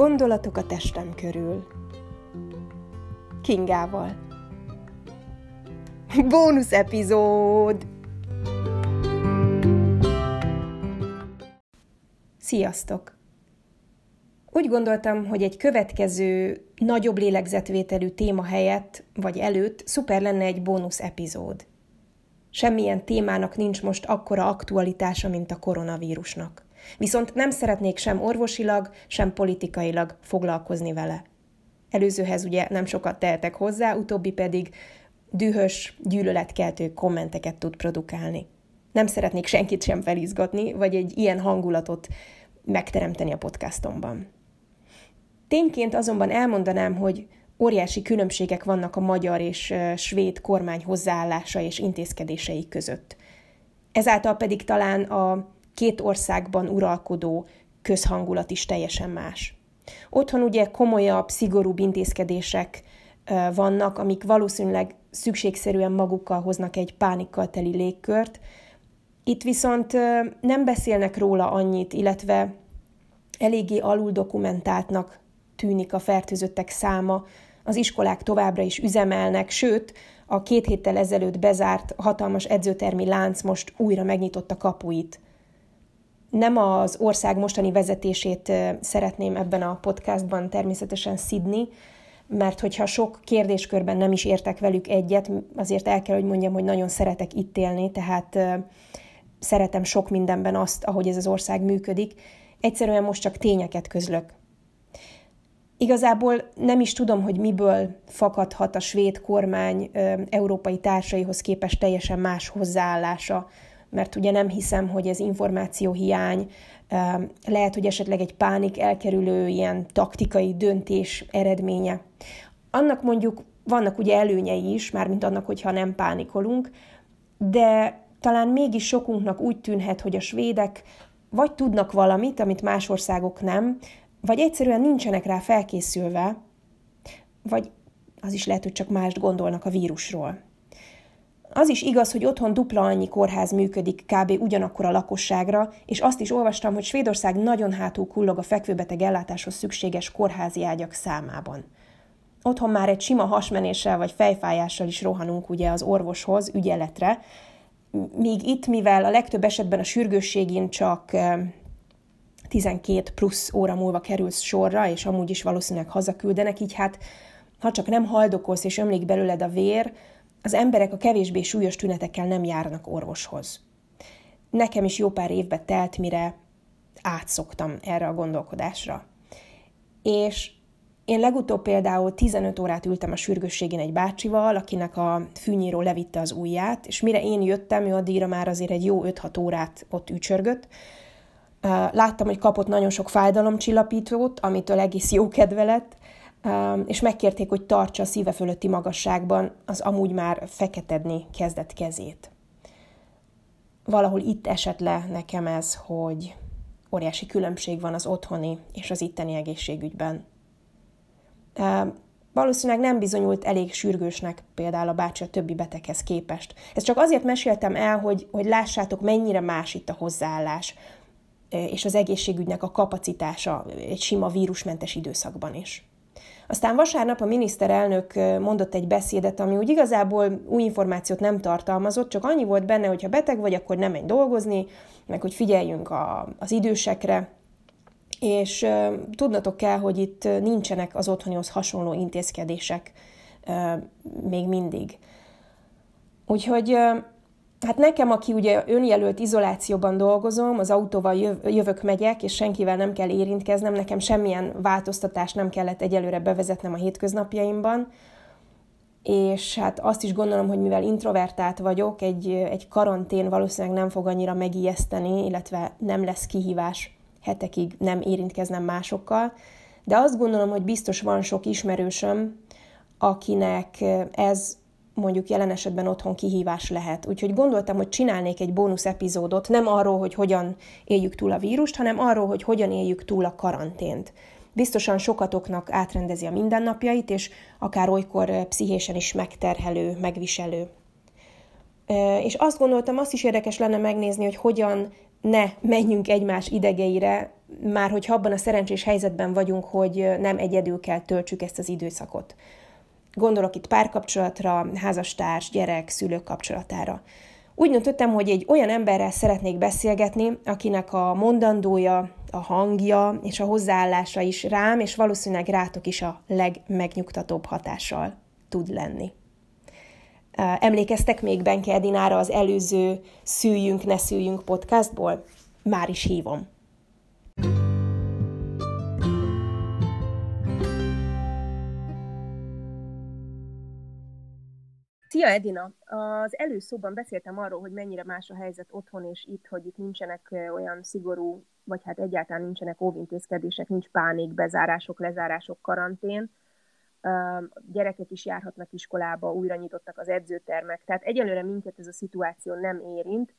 Gondolatok a testem körül. Kingával. Bónusz epizód! Sziasztok! Úgy gondoltam, hogy egy következő, nagyobb lélegzetvételű téma helyett, vagy előtt szuper lenne egy bónusz epizód. Semmilyen témának nincs most akkora aktualitása, mint a koronavírusnak. Viszont nem szeretnék sem orvosilag, sem politikailag foglalkozni vele. Előzőhez ugye nem sokat tehetek hozzá, utóbbi pedig dühös, gyűlöletkeltő kommenteket tud produkálni. Nem szeretnék senkit sem felizgatni, vagy egy ilyen hangulatot megteremteni a podcastomban. Tényként azonban elmondanám, hogy óriási különbségek vannak a magyar és svéd kormány hozzáállása és intézkedései között. Ezáltal pedig talán a két országban uralkodó közhangulat is teljesen más. Otthon ugye komolyabb, szigorúbb intézkedések vannak, amik valószínűleg szükségszerűen magukkal hoznak egy pánikkal teli légkört. Itt viszont nem beszélnek róla annyit, illetve eléggé alul dokumentáltnak tűnik a fertőzöttek száma, az iskolák továbbra is üzemelnek, sőt, a két héttel ezelőtt bezárt hatalmas edzőtermi lánc most újra megnyitotta kapuit. Nem az ország mostani vezetését szeretném ebben a podcastban természetesen szidni, mert hogyha sok kérdéskörben nem is értek velük egyet, azért el kell, hogy mondjam, hogy nagyon szeretek itt élni, tehát szeretem sok mindenben azt, ahogy ez az ország működik. Egyszerűen most csak tényeket közlök. Igazából nem is tudom, hogy miből fakadhat a svéd kormány európai társaihoz képest teljesen más hozzáállása, mert ugye nem hiszem, hogy ez információhiány, lehet, hogy esetleg egy pánik elkerülő ilyen taktikai döntés eredménye. Annak mondjuk vannak ugye előnyei is, mármint annak, hogyha nem pánikolunk, de talán mégis sokunknak úgy tűnhet, hogy a svédek vagy tudnak valamit, amit más országok nem, vagy egyszerűen nincsenek rá felkészülve, vagy az is lehet, hogy csak mást gondolnak a vírusról. Az is igaz, hogy otthon dupla annyi kórház működik kb. ugyanakkor a lakosságra, és azt is olvastam, hogy Svédország nagyon hátul kullog a fekvőbeteg ellátáshoz szükséges kórházi ágyak számában. Otthon már egy sima hasmenéssel vagy fejfájással is rohanunk ugye az orvoshoz, ügyeletre, míg itt, mivel a legtöbb esetben a sürgősségén csak 12 plusz óra múlva kerülsz sorra, és amúgy is valószínűleg hazaküldenek, így hát ha csak nem haldokolsz és ömlik belőled a vér, az emberek a kevésbé súlyos tünetekkel nem járnak orvoshoz. Nekem is jó pár évbe telt, mire átszoktam erre a gondolkodásra. És én legutóbb például 15 órát ültem a sürgősségén egy bácsival, akinek a fűnyíró levitte az ujját, és mire én jöttem, ő addigra már azért egy jó 5-6 órát ott ücsörgött, Láttam, hogy kapott nagyon sok fájdalomcsillapítót, amitől egész jó kedve lett, és megkérték, hogy tartsa a szíve fölötti magasságban az amúgy már feketedni kezdett kezét. Valahol itt esett le nekem ez, hogy óriási különbség van az otthoni és az itteni egészségügyben. Valószínűleg nem bizonyult elég sürgősnek például a bácsi a többi beteghez képest. Ezt csak azért meséltem el, hogy, hogy lássátok, mennyire más itt a hozzáállás és az egészségügynek a kapacitása egy sima vírusmentes időszakban is. Aztán vasárnap a miniszterelnök mondott egy beszédet, ami úgy igazából új információt nem tartalmazott, csak annyi volt benne, hogy ha beteg vagy, akkor nem menj dolgozni, meg hogy figyeljünk a, az idősekre, és tudnatok kell, hogy itt nincsenek az otthonihoz hasonló intézkedések még mindig. Úgyhogy Hát nekem, aki ugye önjelölt izolációban dolgozom, az autóval jövök, megyek, és senkivel nem kell érintkeznem, nekem semmilyen változtatást nem kellett egyelőre bevezetnem a hétköznapjaimban, és hát azt is gondolom, hogy mivel introvertált vagyok, egy, egy karantén valószínűleg nem fog annyira megijeszteni, illetve nem lesz kihívás hetekig nem érintkeznem másokkal, de azt gondolom, hogy biztos van sok ismerősöm, akinek ez mondjuk jelen esetben otthon kihívás lehet. Úgyhogy gondoltam, hogy csinálnék egy bónusz epizódot, nem arról, hogy hogyan éljük túl a vírust, hanem arról, hogy hogyan éljük túl a karantént. Biztosan sokatoknak átrendezi a mindennapjait, és akár olykor pszichésen is megterhelő, megviselő. És azt gondoltam, azt is érdekes lenne megnézni, hogy hogyan ne menjünk egymás idegeire, már hogyha abban a szerencsés helyzetben vagyunk, hogy nem egyedül kell töltsük ezt az időszakot. Gondolok itt párkapcsolatra, házastárs, gyerek, szülők kapcsolatára. Úgy döntöttem, hogy egy olyan emberrel szeretnék beszélgetni, akinek a mondandója, a hangja és a hozzáállása is rám, és valószínűleg rátok is a legmegnyugtatóbb hatással tud lenni. Emlékeztek még Benke Edinára az előző Szüljünk, ne szüljünk podcastból? Már is hívom. Szia Edina! Az előszóban beszéltem arról, hogy mennyire más a helyzet otthon és itt, hogy itt nincsenek olyan szigorú, vagy hát egyáltalán nincsenek óvintézkedések, nincs pánik, bezárások, lezárások, karantén. Gyerekek is járhatnak iskolába, újra nyitottak az edzőtermek, tehát egyelőre minket ez a szituáció nem érint.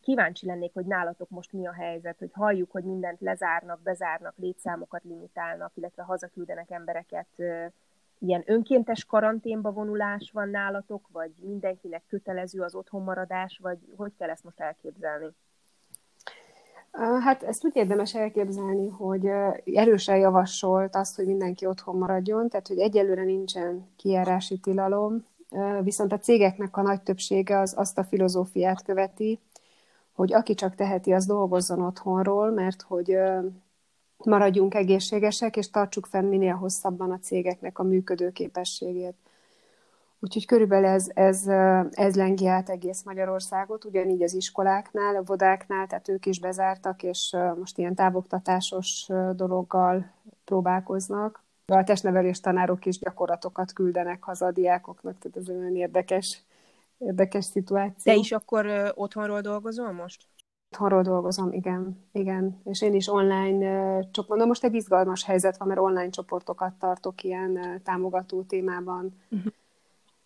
Kíváncsi lennék, hogy nálatok most mi a helyzet, hogy halljuk, hogy mindent lezárnak, bezárnak, létszámokat limitálnak, illetve hazaküldenek embereket ilyen önkéntes karanténba vonulás van nálatok, vagy mindenkinek kötelező az otthonmaradás, vagy hogy kell ezt most elképzelni? Hát ezt úgy érdemes elképzelni, hogy erősen javasolt azt, hogy mindenki otthon maradjon, tehát hogy egyelőre nincsen kijárási tilalom, viszont a cégeknek a nagy többsége az azt a filozófiát követi, hogy aki csak teheti, az dolgozzon otthonról, mert hogy maradjunk egészségesek, és tartsuk fenn minél hosszabban a cégeknek a működőképességét. Úgyhogy körülbelül ez, ez, ez lengi át egész Magyarországot, ugyanígy az iskoláknál, a vodáknál, tehát ők is bezártak, és most ilyen távoktatásos dologgal próbálkoznak. A testnevelés tanárok is gyakorlatokat küldenek haza a diákoknak, tehát ez olyan érdekes, érdekes szituáció. Te is akkor otthonról dolgozol most? Otthonról dolgozom, igen, igen. És én is online uh, csoport, most egy izgalmas helyzet van, mert online csoportokat tartok ilyen támogató témában. Uh-huh.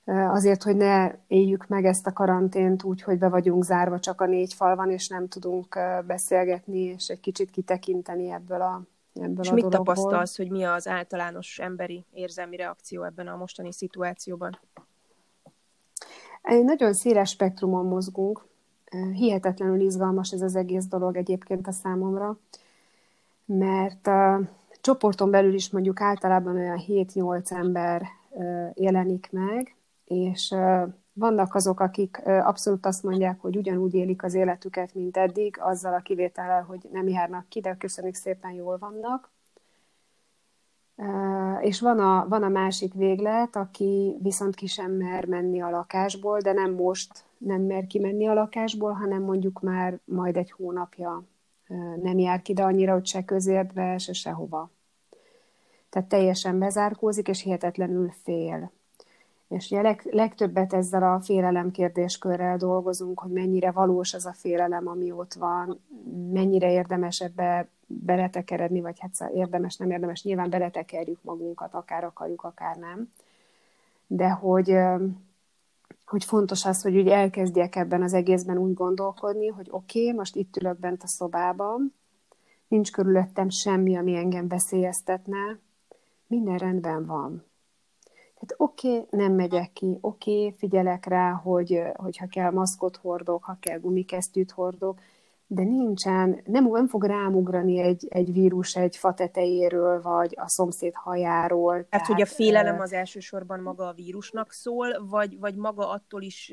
Uh, azért, hogy ne éljük meg ezt a karantént úgy, hogy be vagyunk zárva csak a négy falban, és nem tudunk beszélgetni, és egy kicsit kitekinteni ebből a ebből és a mit dologból. tapasztalsz, hogy mi az általános emberi érzelmi reakció ebben a mostani szituációban? Egy nagyon széles spektrumon mozgunk, hihetetlenül izgalmas ez az egész dolog egyébként a számomra, mert a csoporton belül is mondjuk általában olyan 7-8 ember jelenik meg, és vannak azok, akik abszolút azt mondják, hogy ugyanúgy élik az életüket, mint eddig, azzal a kivétellel, hogy nem járnak ki, de köszönjük szépen, jól vannak. És van a, van a másik véglet, aki viszont ki sem mer menni a lakásból, de nem most nem mer kimenni a lakásból, hanem mondjuk már majd egy hónapja nem jár ki, de annyira, hogy se közértbe, se sehova. Tehát teljesen bezárkózik, és hihetetlenül fél. És ugye leg, legtöbbet ezzel a félelem kérdéskörrel dolgozunk, hogy mennyire valós az a félelem, ami ott van, mennyire érdemes ebbe beletekeredni, vagy hát érdemes, nem érdemes, nyilván beletekerjük magunkat, akár akarjuk, akár nem. De hogy, hogy fontos az, hogy úgy elkezdjek ebben az egészben úgy gondolkodni, hogy oké, okay, most itt ülök bent a szobában, nincs körülöttem semmi, ami engem veszélyeztetne, minden rendben van. Tehát oké, okay, nem megyek ki, oké, okay, figyelek rá, hogy, hogyha kell maszkot hordok, ha kell gumikesztyűt hordok, de nincsen, nem, nem fog rámugrani egy, egy vírus egy fa tetejéről, vagy a szomszéd hajáról. Tehát, tehát hogy a félelem az elsősorban maga a vírusnak szól, vagy, vagy maga attól is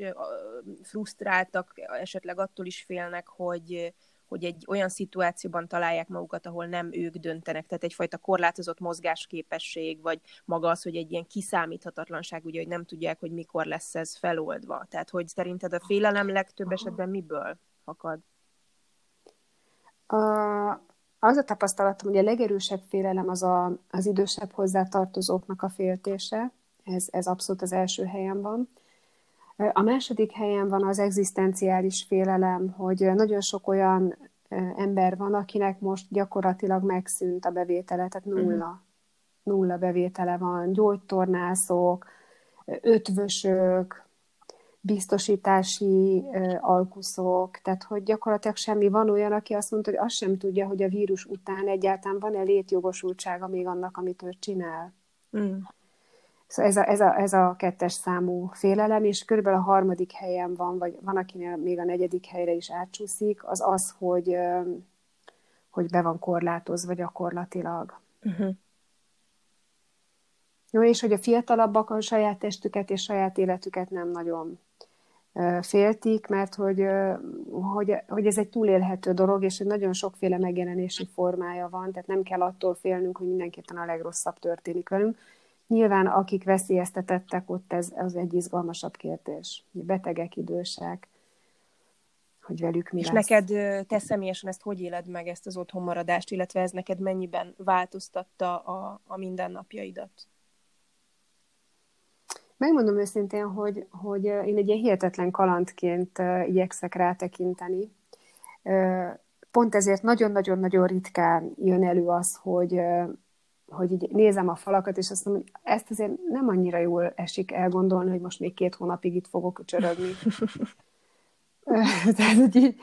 frusztráltak, esetleg attól is félnek, hogy, hogy egy olyan szituációban találják magukat, ahol nem ők döntenek, tehát egyfajta korlátozott mozgásképesség, vagy maga az, hogy egy ilyen kiszámíthatatlanság, ugye, hogy nem tudják, hogy mikor lesz ez feloldva. Tehát, hogy szerinted a félelem legtöbb esetben miből fakad? A, az a tapasztalatom, hogy a legerősebb félelem az a, az idősebb hozzátartozóknak a féltése, ez, ez abszolút az első helyen van. A második helyen van az egzisztenciális félelem, hogy nagyon sok olyan ember van, akinek most gyakorlatilag megszűnt a bevétele, tehát nulla. Uh-huh. Nulla bevétele van, gyógytornászok, ötvösök, biztosítási alkuszok, tehát hogy gyakorlatilag semmi. Van olyan, aki azt mondta, hogy azt sem tudja, hogy a vírus után egyáltalán van-e létjogosultsága még annak, amit ő csinál. Mm. Szóval ez a, ez, a, ez a kettes számú félelem, és körülbelül a harmadik helyen van, vagy van, akinél még a negyedik helyre is átcsúszik, az az, hogy, hogy be van korlátozva gyakorlatilag. Uh-huh. Jó, és hogy a fiatalabbak a saját testüket és saját életüket nem nagyon féltik, mert hogy, hogy, hogy ez egy túlélhető dolog, és hogy nagyon sokféle megjelenési formája van, tehát nem kell attól félnünk, hogy mindenképpen a legrosszabb történik velünk. Nyilván akik veszélyeztetettek, ott ez az egy izgalmasabb kérdés. Betegek, idősek, hogy velük mi És lesz. neked, te személyesen ezt hogy éled meg, ezt az otthonmaradást, illetve ez neked mennyiben változtatta a, a mindennapjaidat? Megmondom őszintén, hogy, hogy én egy ilyen hihetetlen kalandként igyekszek rátekinteni. Pont ezért nagyon-nagyon-nagyon ritkán jön elő az, hogy, hogy így nézem a falakat, és azt mondom, hogy ezt azért nem annyira jól esik elgondolni, hogy most még két hónapig itt fogok csörögni. Tehát, hogy így,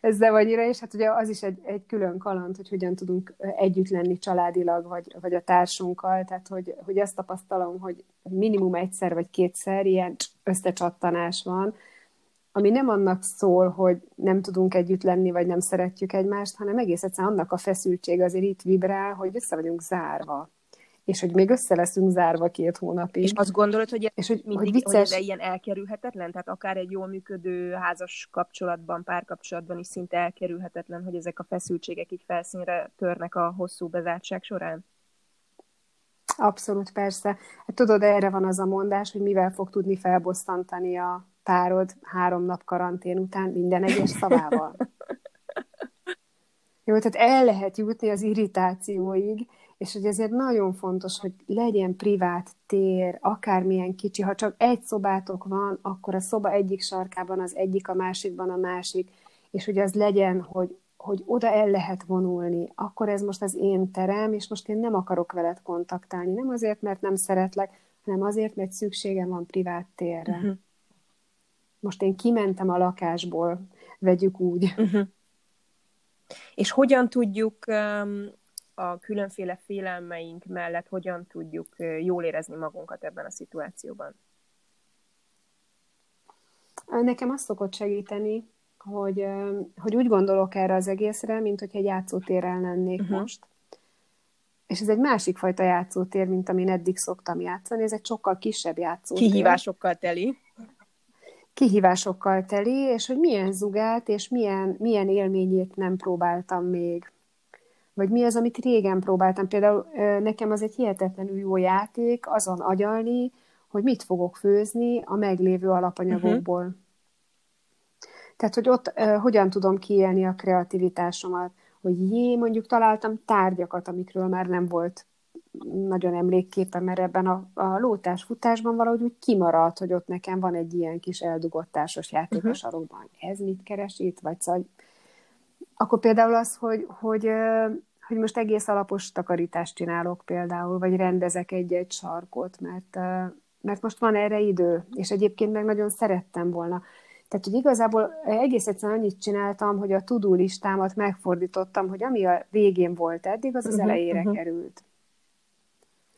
ez nem annyira, és hát ugye az is egy, egy külön kaland, hogy hogyan tudunk együtt lenni családilag, vagy, vagy a társunkkal, tehát hogy, hogy azt tapasztalom, hogy minimum egyszer vagy kétszer ilyen összecsattanás van, ami nem annak szól, hogy nem tudunk együtt lenni, vagy nem szeretjük egymást, hanem egész egyszerűen annak a feszültség azért itt vibrál, hogy össze vagyunk zárva és hogy még össze leszünk zárva két hónapig. És azt gondolod, hogy, és hogy, mindig, hogy, vicces... hogy ez ilyen elkerülhetetlen? Tehát akár egy jól működő házas kapcsolatban, párkapcsolatban is szinte elkerülhetetlen, hogy ezek a feszültségek így felszínre törnek a hosszú bezártság során? Abszolút, persze. Hát tudod, erre van az a mondás, hogy mivel fog tudni felbosszantani a párod három nap karantén után minden egyes szavával. Jó, tehát el lehet jutni az irritációig, és hogy ezért nagyon fontos, hogy legyen privát tér, akármilyen kicsi, ha csak egy szobátok van, akkor a szoba egyik sarkában az egyik, a másikban a másik, és hogy az legyen, hogy, hogy oda el lehet vonulni, akkor ez most az én terem, és most én nem akarok veled kontaktálni, nem azért, mert nem szeretlek, hanem azért, mert szükségem van privát térre. Uh-huh. Most én kimentem a lakásból, vegyük úgy. Uh-huh. És hogyan tudjuk um, a különféle félelmeink mellett hogyan tudjuk jól érezni magunkat ebben a szituációban? Nekem azt szokott segíteni, hogy, hogy úgy gondolok erre az egészre, mint hogy egy játszótérrel lennék uh-huh. most. És ez egy másik fajta játszótér, mint amin eddig szoktam játszani. Ez egy sokkal kisebb játszótér. Kihívásokkal teli. Kihívásokkal teli, és hogy milyen zugát és milyen, milyen élményét nem próbáltam még vagy mi az, amit régen próbáltam. Például nekem az egy hihetetlenül jó játék azon agyalni, hogy mit fogok főzni a meglévő alapanyagokból. Uh-huh. Tehát, hogy ott uh, hogyan tudom kiélni a kreativitásomat, hogy jé, mondjuk találtam tárgyakat, amikről már nem volt nagyon emlékképpen, mert ebben a, a lótás futásban valahogy úgy kimaradt, hogy ott nekem van egy ilyen kis eldugott társas játék uh-huh. a sarokban. Ez mit keres itt? Vagy szóval akkor például az, hogy, hogy, hogy most egész alapos takarítást csinálok például, vagy rendezek egy-egy sarkot, mert, mert most van erre idő, és egyébként meg nagyon szerettem volna. Tehát, hogy igazából egész egyszerűen annyit csináltam, hogy a tudó listámat megfordítottam, hogy ami a végén volt eddig, az az uh-huh, elejére uh-huh. került.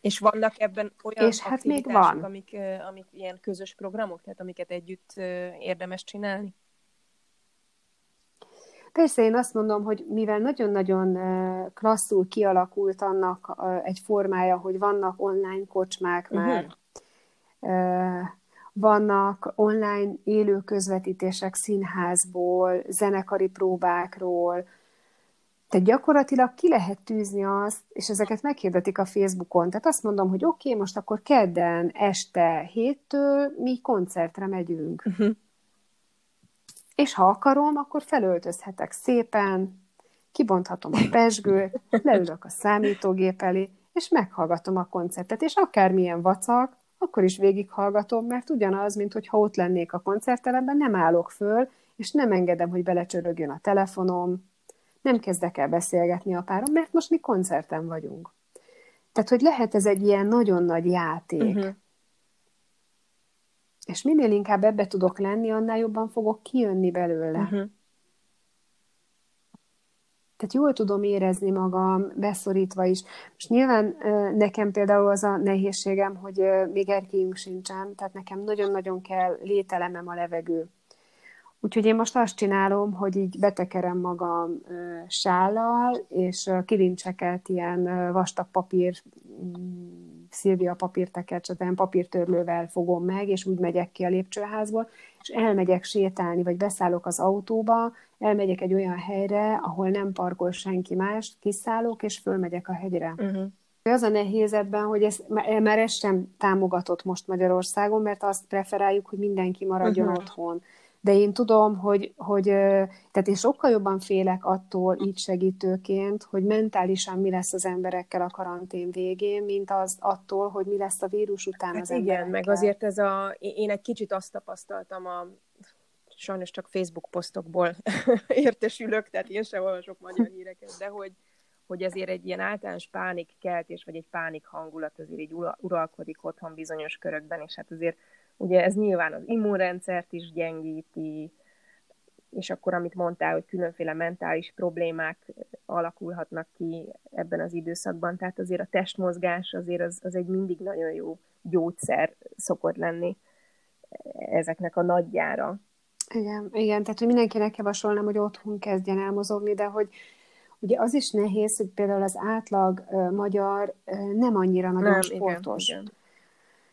És vannak ebben olyan és hát még van. Amik, amik ilyen közös programok, tehát amiket együtt érdemes csinálni? Persze én azt mondom, hogy mivel nagyon-nagyon klasszul kialakult annak egy formája, hogy vannak online kocsmák uh-huh. már, vannak online élő közvetítések színházból, zenekari próbákról, tehát gyakorlatilag ki lehet tűzni azt, és ezeket meghirdetik a Facebookon. Tehát azt mondom, hogy oké, okay, most akkor kedden este héttől mi koncertre megyünk. Uh-huh és ha akarom, akkor felöltözhetek szépen, kibonthatom a pesgőt, leülök a számítógép elé, és meghallgatom a koncertet, és akármilyen vacak, akkor is végighallgatom, mert ugyanaz, mint hogyha ott lennék a koncertteremben, nem állok föl, és nem engedem, hogy belecsörögjön a telefonom, nem kezdek el beszélgetni a párom, mert most mi koncerten vagyunk. Tehát, hogy lehet ez egy ilyen nagyon nagy játék. Uh-huh. És minél inkább ebbe tudok lenni, annál jobban fogok kijönni belőle. Uh-huh. Tehát jól tudom érezni magam, beszorítva is. Most nyilván nekem például az a nehézségem, hogy még erkélyünk sincsen, tehát nekem nagyon-nagyon kell lételemem a levegő. Úgyhogy én most azt csinálom, hogy így betekerem magam sállal, és kilincseket ilyen vastag papír, mm, szilvia papírtekercset, ilyen papírtörlővel fogom meg, és úgy megyek ki a lépcsőházból, és elmegyek sétálni, vagy beszállok az autóba, elmegyek egy olyan helyre, ahol nem parkol senki más, kiszállok, és fölmegyek a hegyre. Uh-huh. Az a nehéz ebben, hogy ez, már ez sem támogatott most Magyarországon, mert azt preferáljuk, hogy mindenki maradjon uh-huh. otthon de én tudom, hogy, hogy tehát én sokkal jobban félek attól így segítőként, hogy mentálisan mi lesz az emberekkel a karantén végén, mint az attól, hogy mi lesz a vírus után hát az igen, emberekkel. meg azért ez a, én egy kicsit azt tapasztaltam a sajnos csak Facebook posztokból értesülök, tehát én sem olvasok magyar híreket, de hogy, hogy azért egy ilyen általános pánikkeltés, vagy egy pánik hangulat azért így uralkodik otthon bizonyos körökben, és hát azért Ugye ez nyilván az immunrendszert is gyengíti, és akkor, amit mondtál, hogy különféle mentális problémák alakulhatnak ki ebben az időszakban, tehát azért a testmozgás azért az, az egy mindig nagyon jó gyógyszer szokott lenni ezeknek a nagyjára. Igen, igen, tehát hogy mindenkinek javasolnám, hogy otthon kezdjen el mozogni, de hogy ugye az is nehéz, hogy például az átlag uh, magyar uh, nem annyira nagyon nem, sportos. Igen, igen.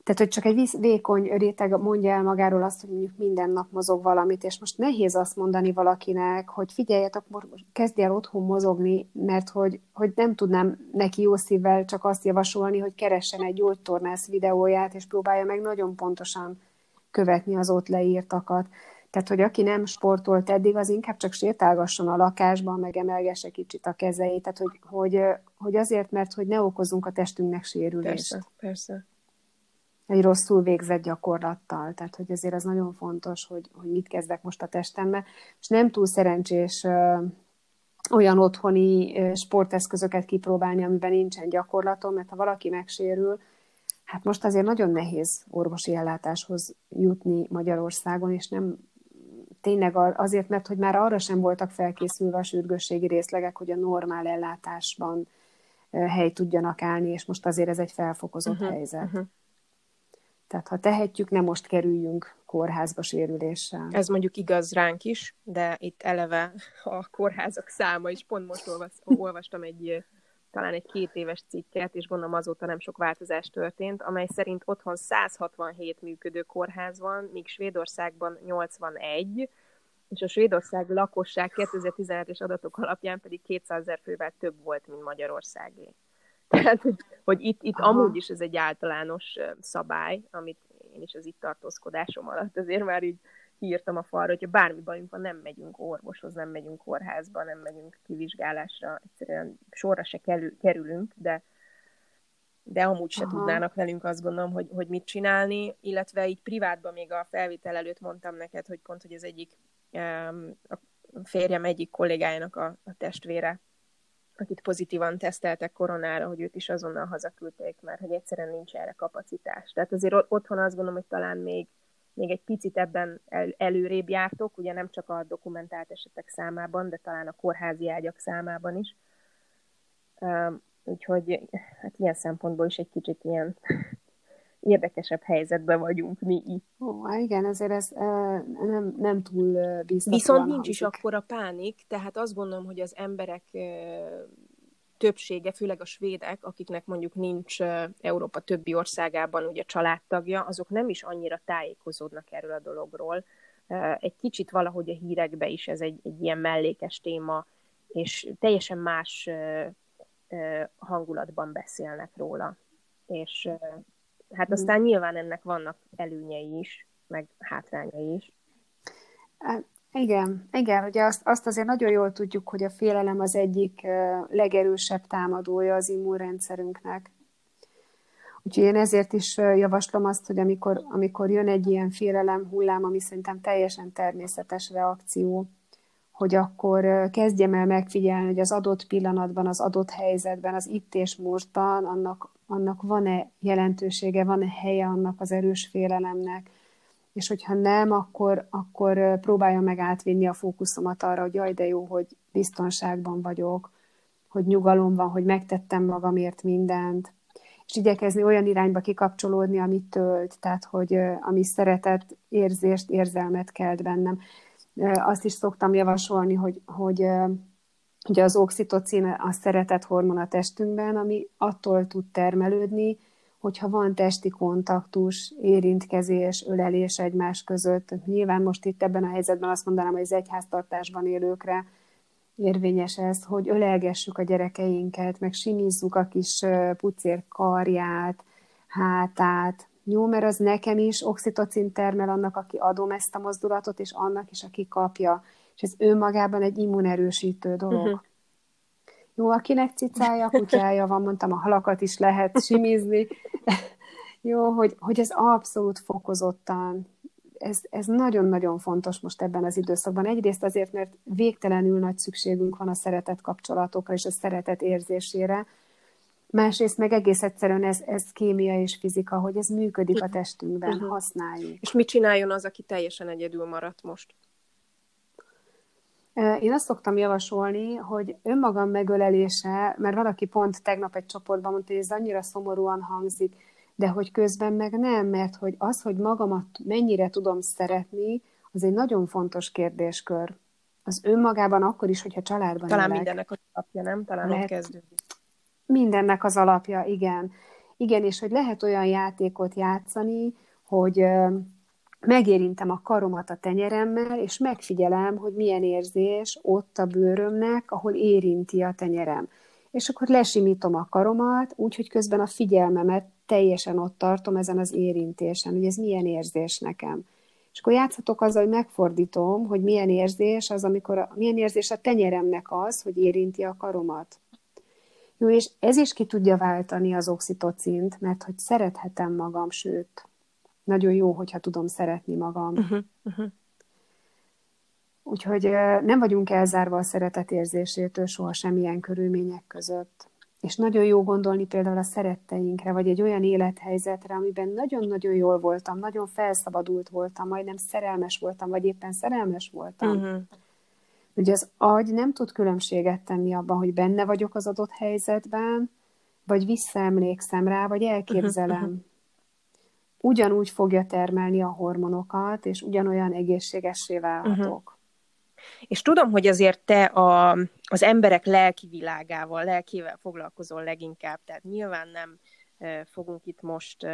Tehát, hogy csak egy vékony réteg mondja el magáról azt, hogy mondjuk minden nap mozog valamit, és most nehéz azt mondani valakinek, hogy figyeljetek, most kezdj el otthon mozogni, mert hogy, hogy nem tudnám neki jó szívvel csak azt javasolni, hogy keressen egy gyógytornász videóját, és próbálja meg nagyon pontosan követni az ott leírtakat. Tehát, hogy aki nem sportolt eddig, az inkább csak sétálgasson a lakásban, meg emelgesse kicsit a kezeit. Tehát, hogy, hogy, hogy azért, mert hogy ne okozunk a testünknek sérülést. Persze, persze egy rosszul végzett gyakorlattal. Tehát, hogy ezért az nagyon fontos, hogy, hogy mit kezdek most a testemmel. És nem túl szerencsés olyan otthoni sporteszközöket kipróbálni, amiben nincsen gyakorlatom, mert ha valaki megsérül, hát most azért nagyon nehéz orvosi ellátáshoz jutni Magyarországon, és nem tényleg azért, mert hogy már arra sem voltak felkészülve a sürgősségi részlegek, hogy a normál ellátásban hely tudjanak állni, és most azért ez egy felfokozott uh-huh, helyzet. Uh-huh. Tehát ha tehetjük, nem most kerüljünk kórházba sérüléssel. Ez mondjuk igaz ránk is, de itt eleve a kórházak száma is, pont most olvastam egy talán egy két éves cikket, és gondolom azóta nem sok változás történt, amely szerint otthon 167 működő kórház van, míg Svédországban 81, és a Svédország lakosság 2017-es adatok alapján pedig 200 ezer fővel több volt, mint Magyarországé. Tehát, hogy, hogy itt, itt amúgy is ez egy általános szabály, amit én is az itt tartózkodásom alatt azért már így írtam a falra, hogyha bármi bajunk van, nem megyünk orvoshoz, nem megyünk kórházba, nem megyünk kivizsgálásra, egyszerűen sorra se kerülünk, de, de amúgy se Aha. tudnának velünk azt gondolom, hogy, hogy mit csinálni, illetve így privátban még a felvétel előtt mondtam neked, hogy pont, hogy az egyik a férjem egyik kollégájának a, a testvére akit pozitívan teszteltek koronára, hogy őt is azonnal hazaküldték, mert hogy egyszerűen nincs erre kapacitás. Tehát azért otthon azt gondolom, hogy talán még, még egy picit ebben el, előrébb jártok, ugye nem csak a dokumentált esetek számában, de talán a kórházi ágyak számában is. Úgyhogy hát ilyen szempontból is egy kicsit ilyen érdekesebb helyzetben vagyunk mi itt. Ó, igen, ezért ez nem, nem túl biztatóan Viszont nincs is akkora pánik, tehát azt gondolom, hogy az emberek többsége, főleg a svédek, akiknek mondjuk nincs Európa többi országában ugye családtagja, azok nem is annyira tájékozódnak erről a dologról. Egy kicsit valahogy a hírekbe is ez egy, egy ilyen mellékes téma, és teljesen más hangulatban beszélnek róla. És Hát mm. aztán nyilván ennek vannak előnyei is, meg hátrányai is. Igen, igen, ugye azt, azt azért nagyon jól tudjuk, hogy a félelem az egyik legerősebb támadója az immunrendszerünknek. Úgyhogy én ezért is javaslom azt, hogy amikor, amikor jön egy ilyen félelem hullám, ami szerintem teljesen természetes reakció, hogy akkor kezdjem el megfigyelni, hogy az adott pillanatban, az adott helyzetben, az itt és mostban annak, annak van-e jelentősége, van-e helye annak az erős félelemnek, és hogyha nem, akkor, akkor próbálja meg átvinni a fókuszomat arra, hogy jaj, de jó, hogy biztonságban vagyok, hogy nyugalom van, hogy megtettem magamért mindent, és igyekezni olyan irányba kikapcsolódni, amit tölt, tehát hogy ami szeretet, érzést, érzelmet kelt bennem. Azt is szoktam javasolni, hogy, hogy ugye az oxitocin a szeretet hormon a testünkben, ami attól tud termelődni, hogyha van testi kontaktus, érintkezés, ölelés egymás között. Nyilván most itt ebben a helyzetben azt mondanám, hogy az egyháztartásban élőkre érvényes ez, hogy ölelgessük a gyerekeinket, meg simízzuk a kis pucér karját, hátát. Jó, mert az nekem is oxitocin termel annak, aki adom ezt a mozdulatot, és annak is, aki kapja. És ez önmagában egy immunerősítő dolog. Uh-huh. Jó, akinek cicája, kutyája van, mondtam, a halakat is lehet simizni. Jó, hogy, hogy ez abszolút fokozottan, ez, ez nagyon-nagyon fontos most ebben az időszakban. Egyrészt azért, mert végtelenül nagy szükségünk van a szeretet kapcsolatokra és a szeretet érzésére, Másrészt meg egész egyszerűen ez, ez kémia és fizika, hogy ez működik a testünkben, uh-huh. használjuk. És mit csináljon az, aki teljesen egyedül maradt most? Én azt szoktam javasolni, hogy önmagam megölelése, mert valaki pont tegnap egy csoportban mondta, hogy ez annyira szomorúan hangzik, de hogy közben meg nem, mert hogy az, hogy magamat mennyire tudom szeretni, az egy nagyon fontos kérdéskör. Az önmagában akkor is, hogyha családban Talán élek. mindennek az alapja, nem? Talán lehet, ott kezdődik. Mindennek az alapja, igen. Igen, és hogy lehet olyan játékot játszani, hogy megérintem a karomat a tenyeremmel, és megfigyelem, hogy milyen érzés ott a bőrömnek, ahol érinti a tenyerem. És akkor lesimítom a karomat, úgyhogy közben a figyelmemet teljesen ott tartom ezen az érintésen, hogy ez milyen érzés nekem. És akkor játszhatok azzal, hogy megfordítom, hogy milyen érzés az, amikor a, milyen érzés a tenyeremnek az, hogy érinti a karomat. Jó, és ez is ki tudja váltani az oxitocint, mert hogy szerethetem magam, sőt, nagyon jó, hogyha tudom szeretni magam. Uh-huh, uh-huh. Úgyhogy nem vagyunk elzárva a szeretet érzésétől soha semmilyen körülmények között. És nagyon jó gondolni például a szeretteinkre, vagy egy olyan élethelyzetre, amiben nagyon-nagyon jól voltam, nagyon felszabadult voltam, majdnem szerelmes voltam, vagy éppen szerelmes voltam. Uh-huh. Ugye az agy nem tud különbséget tenni abban, hogy benne vagyok az adott helyzetben, vagy visszaemlékszem rá, vagy elképzelem. Uh-huh ugyanúgy fogja termelni a hormonokat, és ugyanolyan egészségessé válhatok. Uh-huh. És tudom, hogy azért te a, az emberek lelki világával, lelkével foglalkozol leginkább, tehát nyilván nem fogunk itt most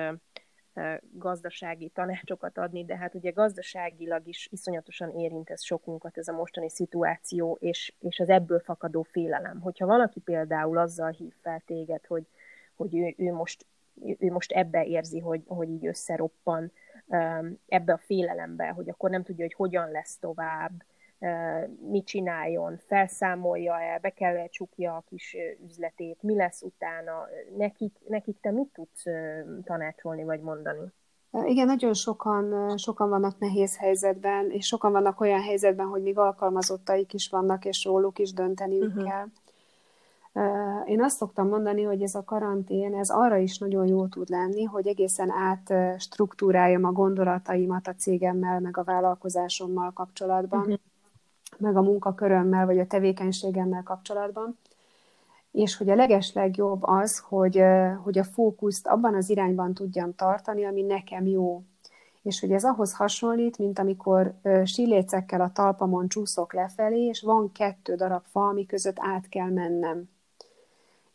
gazdasági tanácsokat adni, de hát ugye gazdaságilag is iszonyatosan érint ez sokunkat ez a mostani szituáció, és, és az ebből fakadó félelem. Hogyha valaki például azzal hív fel téged, hogy, hogy ő, ő most ő most ebbe érzi, hogy, hogy így összeroppan ebbe a félelembe, hogy akkor nem tudja, hogy hogyan lesz tovább, mit csináljon, felszámolja el, be kell csukja a kis üzletét, mi lesz utána, nekik, nekik te mit tudsz tanácsolni vagy mondani? Igen, nagyon sokan, sokan vannak nehéz helyzetben, és sokan vannak olyan helyzetben, hogy még alkalmazottaik is vannak, és róluk is dönteniük uh-huh. kell. Én azt szoktam mondani, hogy ez a karantén, ez arra is nagyon jó tud lenni, hogy egészen át struktúráljam a gondolataimat a cégemmel, meg a vállalkozásommal kapcsolatban, uh-huh. Meg a munkakörömmel, vagy a tevékenységemmel kapcsolatban. És hogy a legeslegjobb az, hogy, hogy a fókuszt abban az irányban tudjam tartani, ami nekem jó. És hogy ez ahhoz hasonlít, mint amikor sílécekkel a talpamon csúszok lefelé, és van kettő darab fa, ami között át kell mennem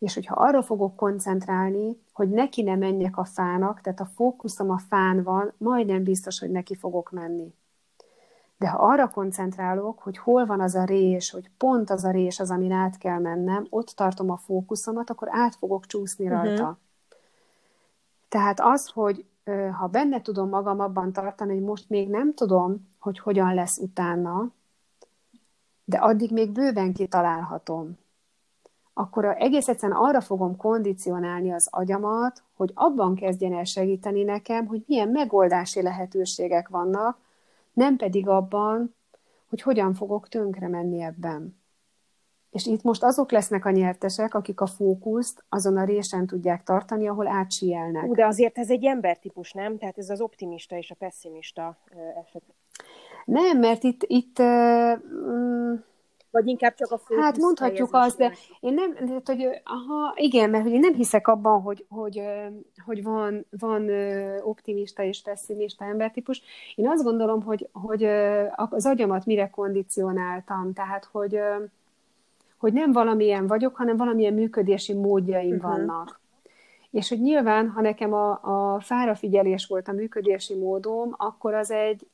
és hogyha arra fogok koncentrálni, hogy neki ne menjek a fának, tehát a fókuszom a fán van, majdnem biztos, hogy neki fogok menni. De ha arra koncentrálok, hogy hol van az a rés, hogy pont az a rés az, amin át kell mennem, ott tartom a fókuszomat, akkor át fogok csúszni mhm. rajta. Uh-huh. Tehát az, hogy ha benne tudom magam abban tartani, hogy most még nem tudom, hogy hogyan lesz utána, de addig még bőven kitalálhatom akkor egész egyszerűen arra fogom kondicionálni az agyamat, hogy abban kezdjen el segíteni nekem, hogy milyen megoldási lehetőségek vannak, nem pedig abban, hogy hogyan fogok tönkre menni ebben. És itt most azok lesznek a nyertesek, akik a fókuszt azon a résen tudják tartani, ahol átsielnek. De azért ez egy embertípus, nem? Tehát ez az optimista és a pessimista eset. Nem, mert itt, itt uh, Vagy inkább csak a fókusz Hát mondhatjuk azt, de én nem, tehát, hogy aha, igen, mert hogy én nem hiszek abban, hogy, hogy, hogy van, van optimista és pessimista embertípus. Én azt gondolom, hogy, hogy az agyamat mire kondicionáltam, tehát hogy, hogy nem valamilyen vagyok, hanem valamilyen működési módjaim uh-huh. vannak. És hogy nyilván, ha nekem a, a fárafigyelés volt a működési módom, akkor az egy,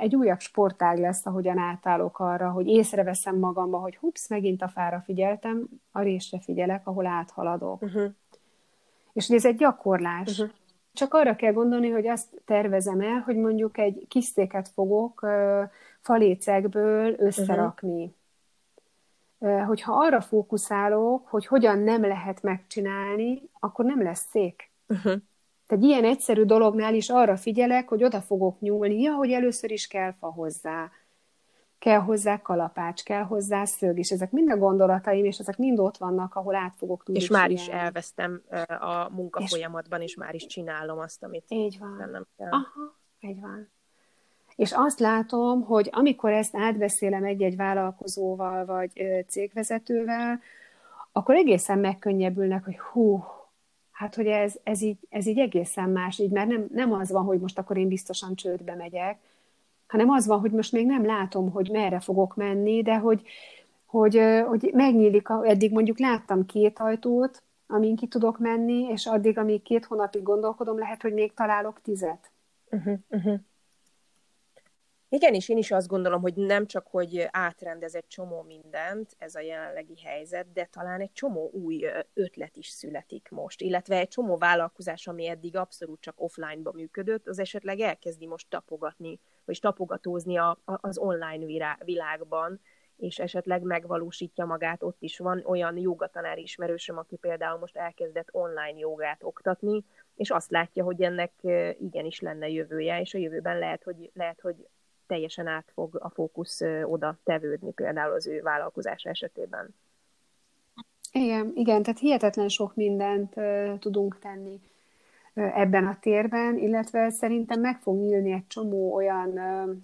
egy újabb sportág lesz, ahogyan átállok arra, hogy észreveszem magamba, hogy hups, megint a fára figyeltem, a résre figyelek, ahol áthaladok. Uh-huh. És hogy ez egy gyakorlás. Uh-huh. Csak arra kell gondolni, hogy azt tervezem el, hogy mondjuk egy kisztéket fogok falécekből összerakni. Uh-huh hogyha arra fókuszálok, hogy hogyan nem lehet megcsinálni, akkor nem lesz szék. Uh-huh. Tehát ilyen egyszerű dolognál is arra figyelek, hogy oda fogok nyúlni, ja, hogy először is kell fa hozzá, kell hozzá kalapács, kell hozzá szög, és ezek mind a gondolataim, és ezek mind ott vannak, ahol át fogok tudni És már is elvesztem a munkafolyamatban, és, és már is csinálom azt, amit így van. nem kell. Aha, így van. És azt látom, hogy amikor ezt átbeszélem egy-egy vállalkozóval, vagy cégvezetővel, akkor egészen megkönnyebbülnek, hogy hú, hát hogy ez, ez, így, ez így egészen más, így mert nem, nem az van, hogy most akkor én biztosan csődbe megyek, hanem az van, hogy most még nem látom, hogy merre fogok menni, de hogy, hogy, hogy megnyílik, eddig mondjuk láttam két ajtót, amin ki tudok menni, és addig, amíg két hónapig gondolkodom, lehet, hogy még találok tizet. Uh-huh, uh-huh. Igen, és én is azt gondolom, hogy nem csak, hogy átrendez egy csomó mindent ez a jelenlegi helyzet, de talán egy csomó új ötlet is születik most, illetve egy csomó vállalkozás, ami eddig abszolút csak offline-ba működött, az esetleg elkezdi most tapogatni, vagy tapogatózni a, a, az online világban, és esetleg megvalósítja magát, ott is van olyan jogatanár ismerősöm, aki például most elkezdett online jogát oktatni, és azt látja, hogy ennek igenis lenne jövője, és a jövőben lehet, hogy, lehet, hogy teljesen át fog a fókusz oda tevődni például az ő vállalkozás esetében. Igen, igen, tehát hihetetlen sok mindent uh, tudunk tenni uh, ebben a térben, illetve szerintem meg fog nyílni egy csomó olyan, uh,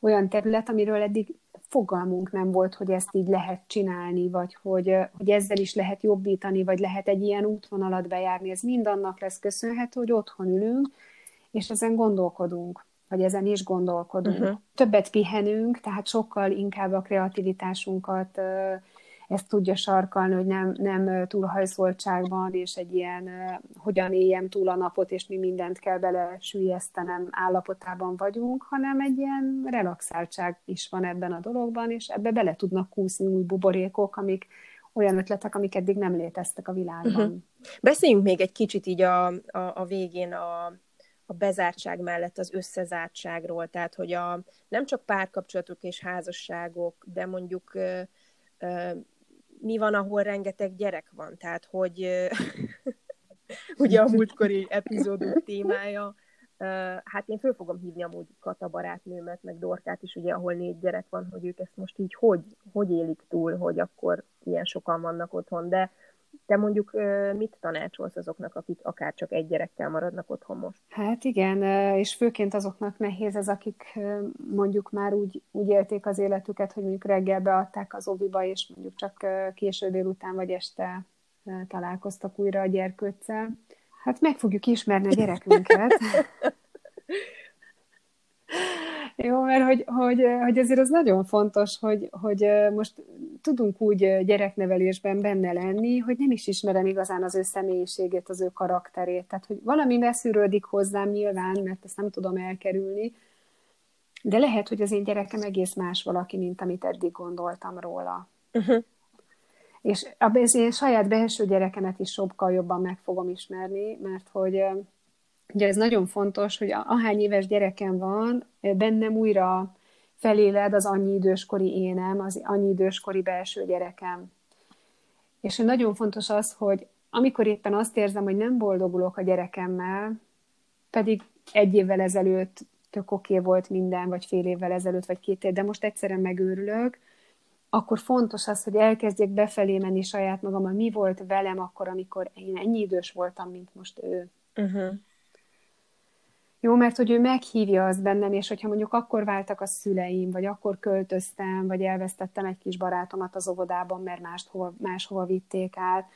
olyan terület, amiről eddig fogalmunk nem volt, hogy ezt így lehet csinálni, vagy hogy, hogy ezzel is lehet jobbítani, vagy lehet egy ilyen útvonalat bejárni. Ez mind annak lesz köszönhető, hogy otthon ülünk, és ezen gondolkodunk vagy ezen is gondolkodunk. Uh-huh. Többet pihenünk, tehát sokkal inkább a kreativitásunkat ezt tudja sarkalni, hogy nem, nem túlhajszoltságban, és egy ilyen hogyan éljem túl a napot, és mi mindent kell bele sűjesztenem állapotában vagyunk, hanem egy ilyen relaxáltság is van ebben a dologban, és ebbe bele tudnak kúszni új buborékok, amik olyan ötletek, amik eddig nem léteztek a világban. Uh-huh. Beszéljünk még egy kicsit így a, a, a végén a a bezártság mellett az összezártságról, tehát hogy a, nem csak párkapcsolatok és házasságok, de mondjuk ö, ö, mi van, ahol rengeteg gyerek van, tehát hogy ö, ugye a múltkori epizódunk témája, hát én föl fogom hívni amúgy Kata barátnőmet, meg Dorkát is, ugye, ahol négy gyerek van, hogy ők ezt most így hogy, hogy élik túl, hogy akkor ilyen sokan vannak otthon, de te mondjuk mit tanácsolsz azoknak, akik akár csak egy gyerekkel maradnak otthon most? Hát igen, és főként azoknak nehéz ez, akik mondjuk már úgy, úgy élték az életüket, hogy mondjuk reggel beadták az oviba, és mondjuk csak késő délután vagy este találkoztak újra a gyerkőccel. Hát meg fogjuk ismerni a gyerekünket. Jó, mert hogy, hogy, hogy ezért az nagyon fontos, hogy, hogy most tudunk úgy gyereknevelésben benne lenni, hogy nem is ismerem igazán az ő személyiségét, az ő karakterét. Tehát, hogy valami beszűrődik hozzám nyilván, mert ezt nem tudom elkerülni, de lehet, hogy az én gyerekem egész más valaki, mint amit eddig gondoltam róla. Uh-huh. És az én saját belső gyerekemet is sokkal jobban meg fogom ismerni, mert hogy Ugye ez nagyon fontos, hogy ahány éves gyerekem van, bennem újra feléled az annyi időskori énem, az annyi időskori belső gyerekem. És nagyon fontos az, hogy amikor éppen azt érzem, hogy nem boldogulok a gyerekemmel, pedig egy évvel ezelőtt tök oké okay volt minden, vagy fél évvel ezelőtt, vagy két év, de most egyszerűen megőrülök, akkor fontos az, hogy elkezdjek befelé menni saját magam, mi volt velem akkor, amikor én ennyi idős voltam, mint most ő. Uh-huh. Jó, mert hogy ő meghívja azt bennem, és hogyha mondjuk akkor váltak a szüleim, vagy akkor költöztem, vagy elvesztettem egy kis barátomat az óvodában, mert máshova, máshova vitték át,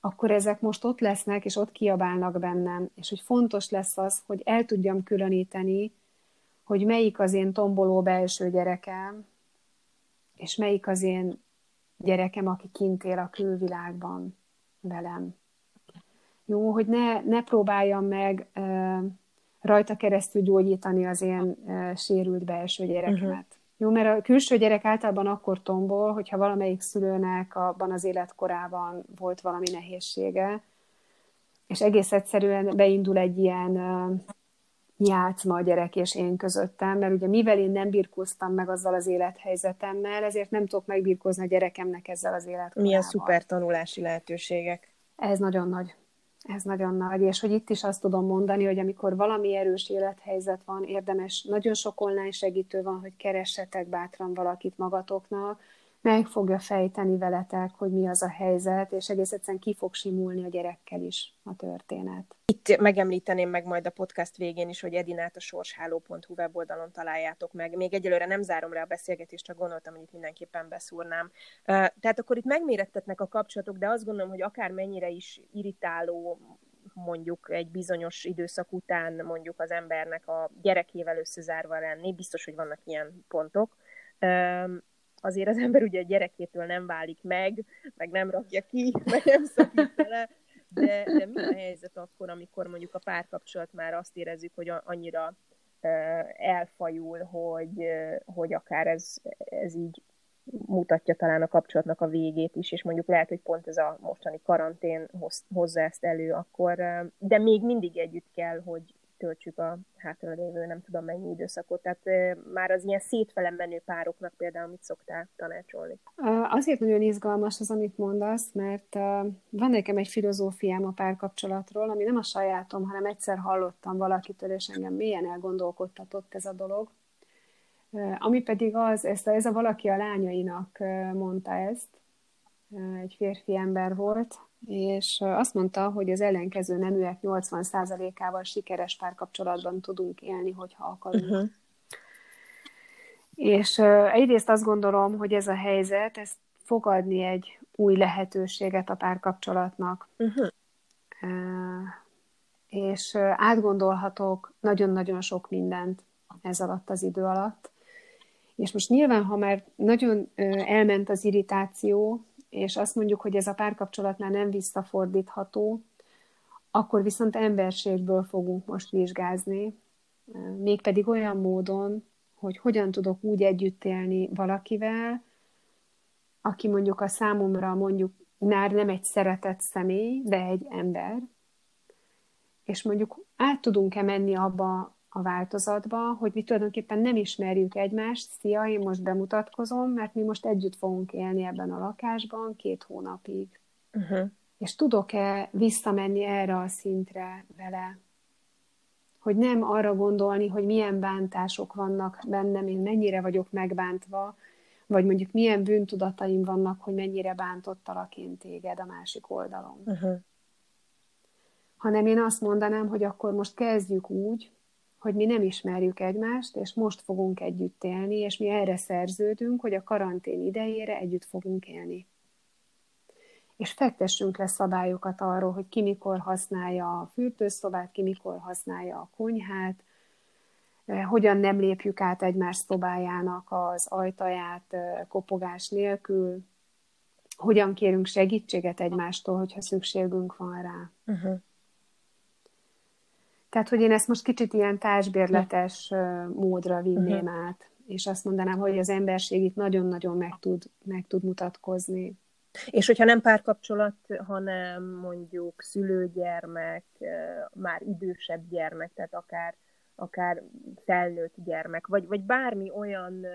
akkor ezek most ott lesznek, és ott kiabálnak bennem, és hogy fontos lesz az, hogy el tudjam különíteni, hogy melyik az én tomboló belső gyerekem, és melyik az én gyerekem, aki kint él a külvilágban velem. Jó, hogy ne, ne próbáljam meg rajta keresztül gyógyítani az én uh, sérült belső gyerekemet. Uh-huh. Jó, mert a külső gyerek általában akkor tombol, hogyha valamelyik szülőnek abban az életkorában volt valami nehézsége, és egész egyszerűen beindul egy ilyen játszma a gyerek és én közöttem, mert ugye mivel én nem birkóztam meg azzal az élethelyzetemmel, ezért nem tudok megbirkózni a gyerekemnek ezzel az életkorával. Milyen szuper tanulási lehetőségek. Ez nagyon nagy. Ez nagyon nagy, és hogy itt is azt tudom mondani, hogy amikor valami erős élethelyzet van, érdemes, nagyon sok online segítő van, hogy keressetek bátran valakit magatoknak, meg fogja fejteni veletek, hogy mi az a helyzet, és egész egyszerűen ki fog simulni a gyerekkel is a történet. Itt megemlíteném meg majd a podcast végén is, hogy Edinát a sorsháló.hu weboldalon találjátok meg. Még egyelőre nem zárom rá a beszélgetést, csak gondoltam, hogy itt mindenképpen beszúrnám. Tehát akkor itt megmérettetnek a kapcsolatok, de azt gondolom, hogy akár mennyire is irritáló mondjuk egy bizonyos időszak után mondjuk az embernek a gyerekével összezárva lenni, biztos, hogy vannak ilyen pontok azért az ember ugye a gyerekétől nem válik meg, meg nem rakja ki, meg nem szakít vele, de, de mi a helyzet akkor, amikor mondjuk a párkapcsolat már azt érezzük, hogy annyira elfajul, hogy, hogy akár ez, ez így mutatja talán a kapcsolatnak a végét is, és mondjuk lehet, hogy pont ez a mostani karantén hozza ezt elő, akkor, de még mindig együtt kell, hogy, töltsük a hátralévő nem tudom mennyi időszakot. Tehát már az ilyen szétfele menő pároknak például mit szoktál tanácsolni? Azért nagyon izgalmas az, amit mondasz, mert van nekem egy filozófiám a párkapcsolatról, ami nem a sajátom, hanem egyszer hallottam valakitől, és engem mélyen elgondolkodtatott ez a dolog. Ami pedig az, ez a, ez a valaki a lányainak mondta ezt, egy férfi ember volt, és azt mondta, hogy az ellenkező neműek 80%-ával sikeres párkapcsolatban tudunk élni, hogyha akarunk. Uh-huh. És egyrészt azt gondolom, hogy ez a helyzet, ez fog adni egy új lehetőséget a párkapcsolatnak. Uh-huh. És átgondolhatok nagyon-nagyon sok mindent ez alatt az idő alatt. És most nyilván, ha már nagyon elment az irritáció, és azt mondjuk, hogy ez a párkapcsolatnál nem visszafordítható, akkor viszont emberségből fogunk most vizsgázni, mégpedig olyan módon, hogy hogyan tudok úgy együtt élni valakivel, aki mondjuk a számomra mondjuk már nem egy szeretett személy, de egy ember, és mondjuk át tudunk-e menni abba a változatba, hogy mi tulajdonképpen nem ismerjük egymást, szia, én most bemutatkozom, mert mi most együtt fogunk élni ebben a lakásban két hónapig. Uh-huh. És tudok-e visszamenni erre a szintre vele? Hogy nem arra gondolni, hogy milyen bántások vannak bennem, én mennyire vagyok megbántva, vagy mondjuk milyen bűntudataim vannak, hogy mennyire bántottalak én téged a másik oldalon. Uh-huh. Hanem én azt mondanám, hogy akkor most kezdjük úgy, hogy mi nem ismerjük egymást, és most fogunk együtt élni, és mi erre szerződünk, hogy a karantén idejére együtt fogunk élni. És fektessünk le szabályokat arról, hogy ki mikor használja a fürdőszobát, ki mikor használja a konyhát, eh, hogyan nem lépjük át egymás szobájának az ajtaját eh, kopogás nélkül, hogyan kérünk segítséget egymástól, hogyha szükségünk van rá. Uh-huh. Tehát, hogy én ezt most kicsit ilyen társbérletes módra vinném uh-huh. át, és azt mondanám, hogy az emberség itt nagyon-nagyon meg tud, meg tud mutatkozni. És hogyha nem párkapcsolat, hanem mondjuk szülőgyermek, már idősebb gyermek, tehát akár, akár felnőtt gyermek, vagy, vagy bármi olyan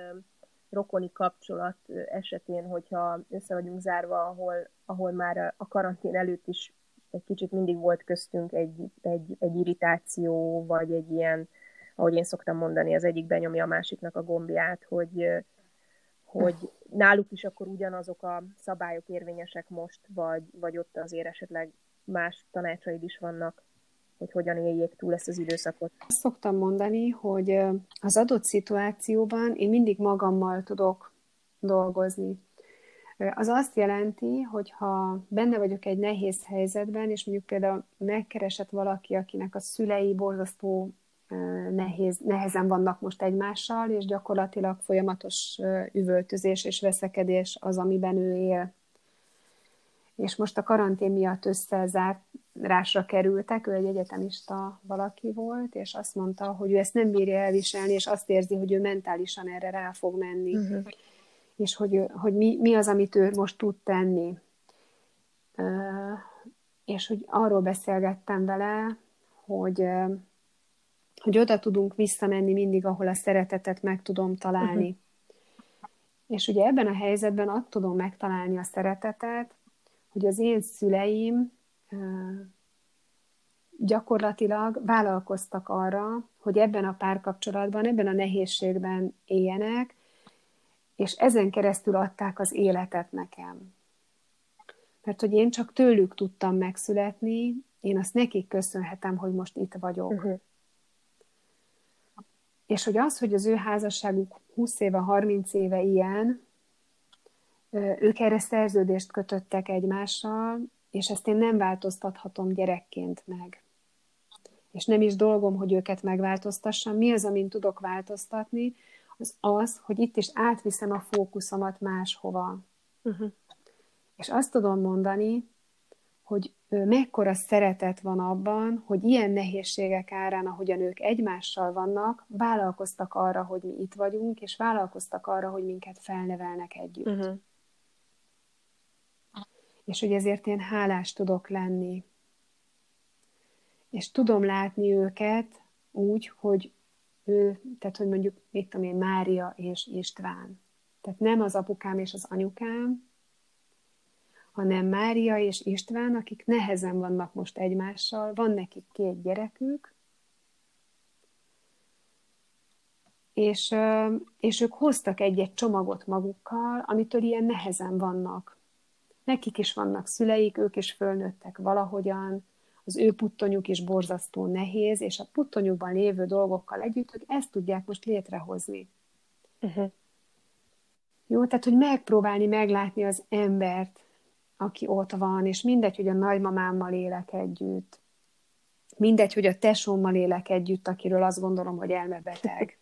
rokoni kapcsolat esetén, hogyha össze vagyunk zárva, ahol, ahol már a karantén előtt is egy kicsit mindig volt köztünk egy, egy, egy irritáció, vagy egy ilyen, ahogy én szoktam mondani, az egyik benyomja a másiknak a gombját, hogy, hogy náluk is akkor ugyanazok a szabályok érvényesek most, vagy, vagy ott azért esetleg más tanácsaid is vannak. hogy hogyan éljék túl ezt az időszakot. Azt szoktam mondani, hogy az adott szituációban én mindig magammal tudok dolgozni. Az azt jelenti, hogy ha benne vagyok egy nehéz helyzetben, és mondjuk például megkeresett valaki, akinek a szülei borzasztó nehéz, nehezen vannak most egymással, és gyakorlatilag folyamatos üvöltözés és veszekedés az, amiben ő él. És most a karantén miatt összezárásra kerültek, ő egy egyetemista valaki volt, és azt mondta, hogy ő ezt nem bírja elviselni, és azt érzi, hogy ő mentálisan erre rá fog menni. Uh-huh. És hogy, hogy mi, mi az, amit ő most tud tenni. És hogy arról beszélgettem vele, hogy hogy oda tudunk visszamenni mindig, ahol a szeretetet meg tudom találni. Uh-huh. És ugye ebben a helyzetben azt tudom megtalálni a szeretetet, hogy az én szüleim gyakorlatilag vállalkoztak arra, hogy ebben a párkapcsolatban, ebben a nehézségben éljenek, és ezen keresztül adták az életet nekem. Mert hogy én csak tőlük tudtam megszületni, én azt nekik köszönhetem, hogy most itt vagyok. Uh-huh. És hogy az, hogy az ő házasságuk 20 éve, 30 éve ilyen, ők erre szerződést kötöttek egymással, és ezt én nem változtathatom gyerekként meg. És nem is dolgom, hogy őket megváltoztassam. Mi az, amin tudok változtatni? Az az, hogy itt is átviszem a fókuszomat máshova. Uh-huh. És azt tudom mondani, hogy mekkora szeretet van abban, hogy ilyen nehézségek árán, ahogyan ők egymással vannak, vállalkoztak arra, hogy mi itt vagyunk, és vállalkoztak arra, hogy minket felnevelnek együtt. Uh-huh. És hogy ezért én hálás tudok lenni. És tudom látni őket úgy, hogy ő, tehát hogy mondjuk, mit tudom én, Mária és István. Tehát nem az apukám és az anyukám, hanem Mária és István, akik nehezen vannak most egymással, van nekik két gyerekük, és, és ők hoztak egy-egy csomagot magukkal, amitől ilyen nehezen vannak. Nekik is vannak szüleik, ők is fölnőttek valahogyan, az ő puttonyuk is borzasztó nehéz, és a puttonyukban lévő dolgokkal együtt ők ezt tudják most létrehozni. Uh-huh. Jó, tehát, hogy megpróbálni meglátni az embert, aki ott van, és mindegy, hogy a nagymamámmal élek együtt, mindegy, hogy a tesómmal élek együtt, akiről azt gondolom, hogy elmebeteg.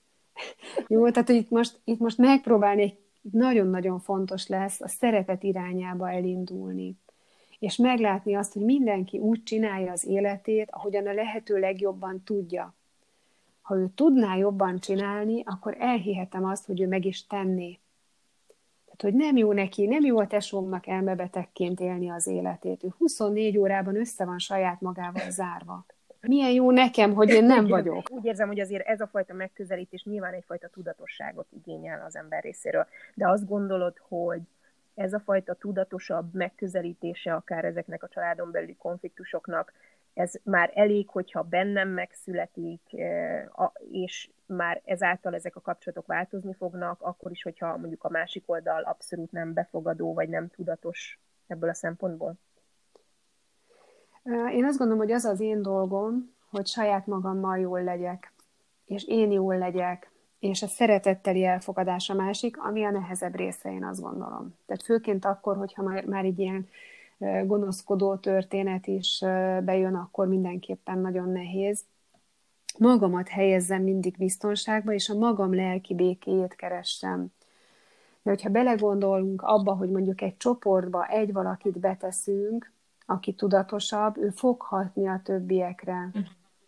Jó, tehát hogy itt most, itt most megpróbálni nagyon-nagyon fontos lesz a szeretet irányába elindulni. És meglátni azt, hogy mindenki úgy csinálja az életét, ahogyan a lehető legjobban tudja. Ha ő tudná jobban csinálni, akkor elhihetem azt, hogy ő meg is tenné. Tehát, hogy nem jó neki, nem jó a tesómnak elmebetegként élni az életét. Ő 24 órában össze van saját magával zárva. Milyen jó nekem, hogy én nem vagyok. Úgy érzem, hogy azért ez a fajta megközelítés nyilván egyfajta tudatosságot igényel az ember részéről. De azt gondolod, hogy ez a fajta tudatosabb megközelítése akár ezeknek a családon belüli konfliktusoknak ez már elég, hogyha bennem megszületik, és már ezáltal ezek a kapcsolatok változni fognak, akkor is, hogyha mondjuk a másik oldal abszolút nem befogadó, vagy nem tudatos ebből a szempontból? Én azt gondolom, hogy az az én dolgom, hogy saját magammal jól legyek, és én jól legyek, és a szeretetteli elfogadás a másik, ami a nehezebb része, én azt gondolom. Tehát főként akkor, hogyha már, már egy ilyen gonoszkodó történet is bejön, akkor mindenképpen nagyon nehéz. Magamat helyezzem mindig biztonságba, és a magam lelki békéjét keressem. De hogyha belegondolunk abba, hogy mondjuk egy csoportba egy valakit beteszünk, aki tudatosabb, ő fog hatni a többiekre.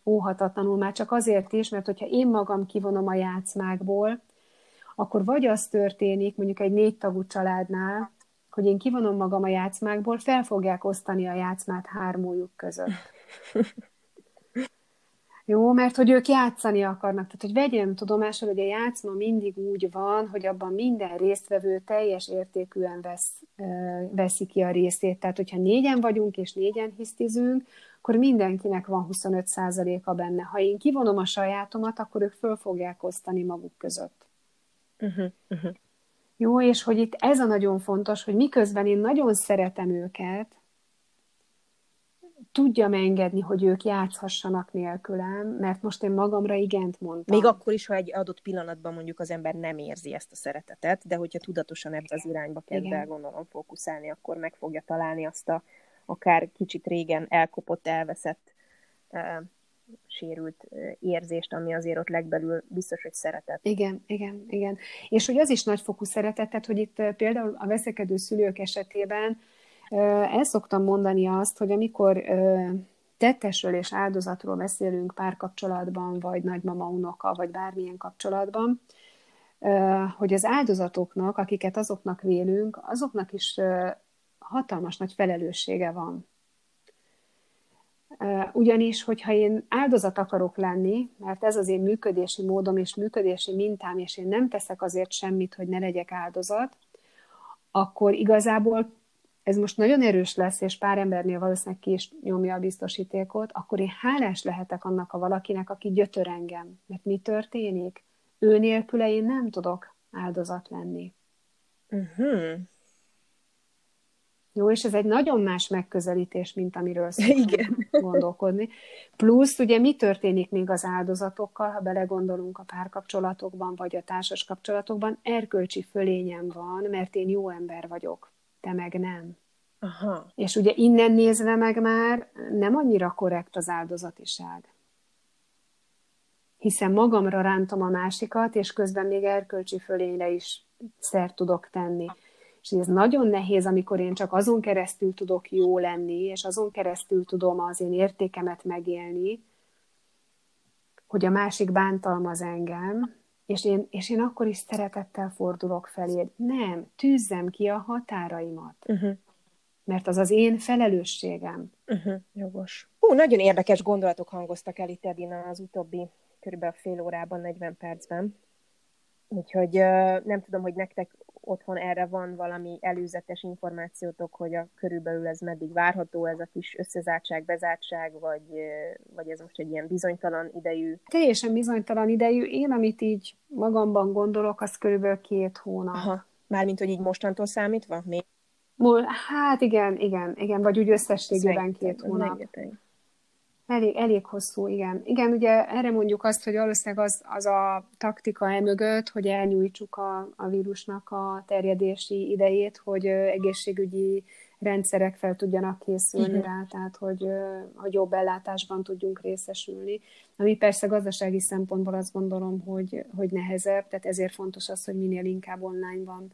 Óhatatlanul már csak azért is, mert hogyha én magam kivonom a játszmákból, akkor vagy az történik, mondjuk egy négy tagú családnál, hogy én kivonom magam a játszmákból, fel fogják osztani a játszmát hármójuk között. Jó, mert hogy ők játszani akarnak. Tehát, hogy vegyem tudomásul, hogy a játszma mindig úgy van, hogy abban minden résztvevő teljes értékűen vesz, veszi ki a részét. Tehát, hogyha négyen vagyunk és négyen hisztizünk, akkor mindenkinek van 25%-a benne. Ha én kivonom a sajátomat, akkor ők föl fogják osztani maguk között. Uh-huh, uh-huh. Jó, és hogy itt ez a nagyon fontos, hogy miközben én nagyon szeretem őket, tudjam engedni, hogy ők játszhassanak nélkülem, mert most én magamra igent mondtam. Még akkor is, ha egy adott pillanatban mondjuk az ember nem érzi ezt a szeretetet, de hogyha tudatosan ebbe az irányba kezd el gondolom fókuszálni, akkor meg fogja találni azt a akár kicsit régen elkopott, elveszett, sérült érzést, ami azért ott legbelül biztos, hogy szeretet. Igen, igen, igen. És hogy az is nagyfokú szeretet, tehát hogy itt például a veszekedő szülők esetében el szoktam mondani azt, hogy amikor tettesről és áldozatról beszélünk párkapcsolatban, vagy nagymama, unoka, vagy bármilyen kapcsolatban, hogy az áldozatoknak, akiket azoknak vélünk, azoknak is hatalmas nagy felelőssége van. Ugyanis, hogyha én áldozat akarok lenni, mert ez az én működési módom és működési mintám, és én nem teszek azért semmit, hogy ne legyek áldozat, akkor igazából ez most nagyon erős lesz, és pár embernél valószínűleg ki is nyomja a biztosítékot, akkor én hálás lehetek annak a valakinek, aki gyötör engem. Mert mi történik? Ő nélküle én nem tudok áldozat lenni. Uh-huh. Jó, és ez egy nagyon más megközelítés, mint amiről Igen. gondolkodni. Plusz, ugye mi történik még az áldozatokkal, ha belegondolunk a párkapcsolatokban, vagy a társas kapcsolatokban, erkölcsi fölényem van, mert én jó ember vagyok te meg nem. Aha. És ugye innen nézve meg már nem annyira korrekt az áldozatiság. Hiszen magamra rántom a másikat, és közben még erkölcsi fölényre is szert tudok tenni. És ez nagyon nehéz, amikor én csak azon keresztül tudok jó lenni, és azon keresztül tudom az én értékemet megélni, hogy a másik bántalmaz engem, és én, és én akkor is szeretettel fordulok feléd. Nem, tűzzem ki a határaimat. Uh-huh. Mert az az én felelősségem. Uh-huh. Jogos. Hú, nagyon érdekes gondolatok hangoztak el itt Edina az utóbbi körülbelül fél órában, 40 percben. Úgyhogy nem tudom, hogy nektek otthon erre van valami előzetes információtok, hogy a körülbelül ez meddig várható, ez a kis összezártság, bezártság, vagy, vagy ez most egy ilyen bizonytalan idejű? Teljesen bizonytalan idejű. Én, amit így magamban gondolok, az körülbelül két hónap. Aha. Mármint, hogy így mostantól számítva? Még? Hát igen, igen, igen, vagy úgy összességében két hónap. Rengeteg. Elég, elég hosszú, igen. Igen, ugye erre mondjuk azt, hogy valószínűleg az, az a taktika emögött, hogy elnyújtsuk a, a vírusnak a terjedési idejét, hogy egészségügyi rendszerek fel tudjanak készülni uh-huh. rá, tehát hogy, hogy jobb ellátásban tudjunk részesülni. Ami persze gazdasági szempontból azt gondolom, hogy, hogy nehezebb, tehát ezért fontos az, hogy minél inkább online van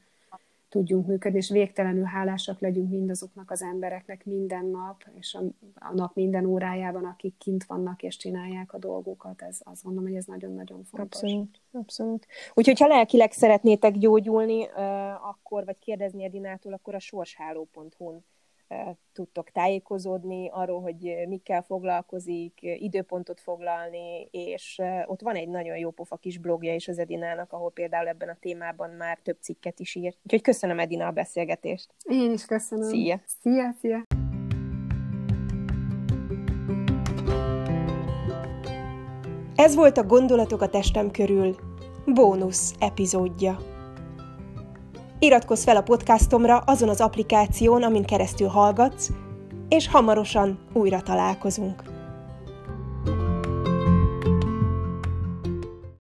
tudjunk működni, és végtelenül hálásak legyünk mindazoknak az embereknek minden nap, és a, a nap minden órájában, akik kint vannak és csinálják a dolgukat. Ez, azt mondom, hogy ez nagyon-nagyon fontos. Abszolút, abszolút. Úgyhogy, ha lelkileg szeretnétek gyógyulni, akkor, vagy kérdezni Edinától, akkor a sorsháló.hu-n tudtok tájékozódni arról, hogy mikkel foglalkozik, időpontot foglalni, és ott van egy nagyon jó pofa kis blogja is az Edinának, ahol például ebben a témában már több cikket is írt. Úgyhogy köszönöm Edina a beszélgetést. Én is köszönöm. Szia! Szia, szia! Ez volt a Gondolatok a testem körül bónusz epizódja. Iratkozz fel a podcastomra azon az applikáción, amin keresztül hallgatsz, és hamarosan újra találkozunk.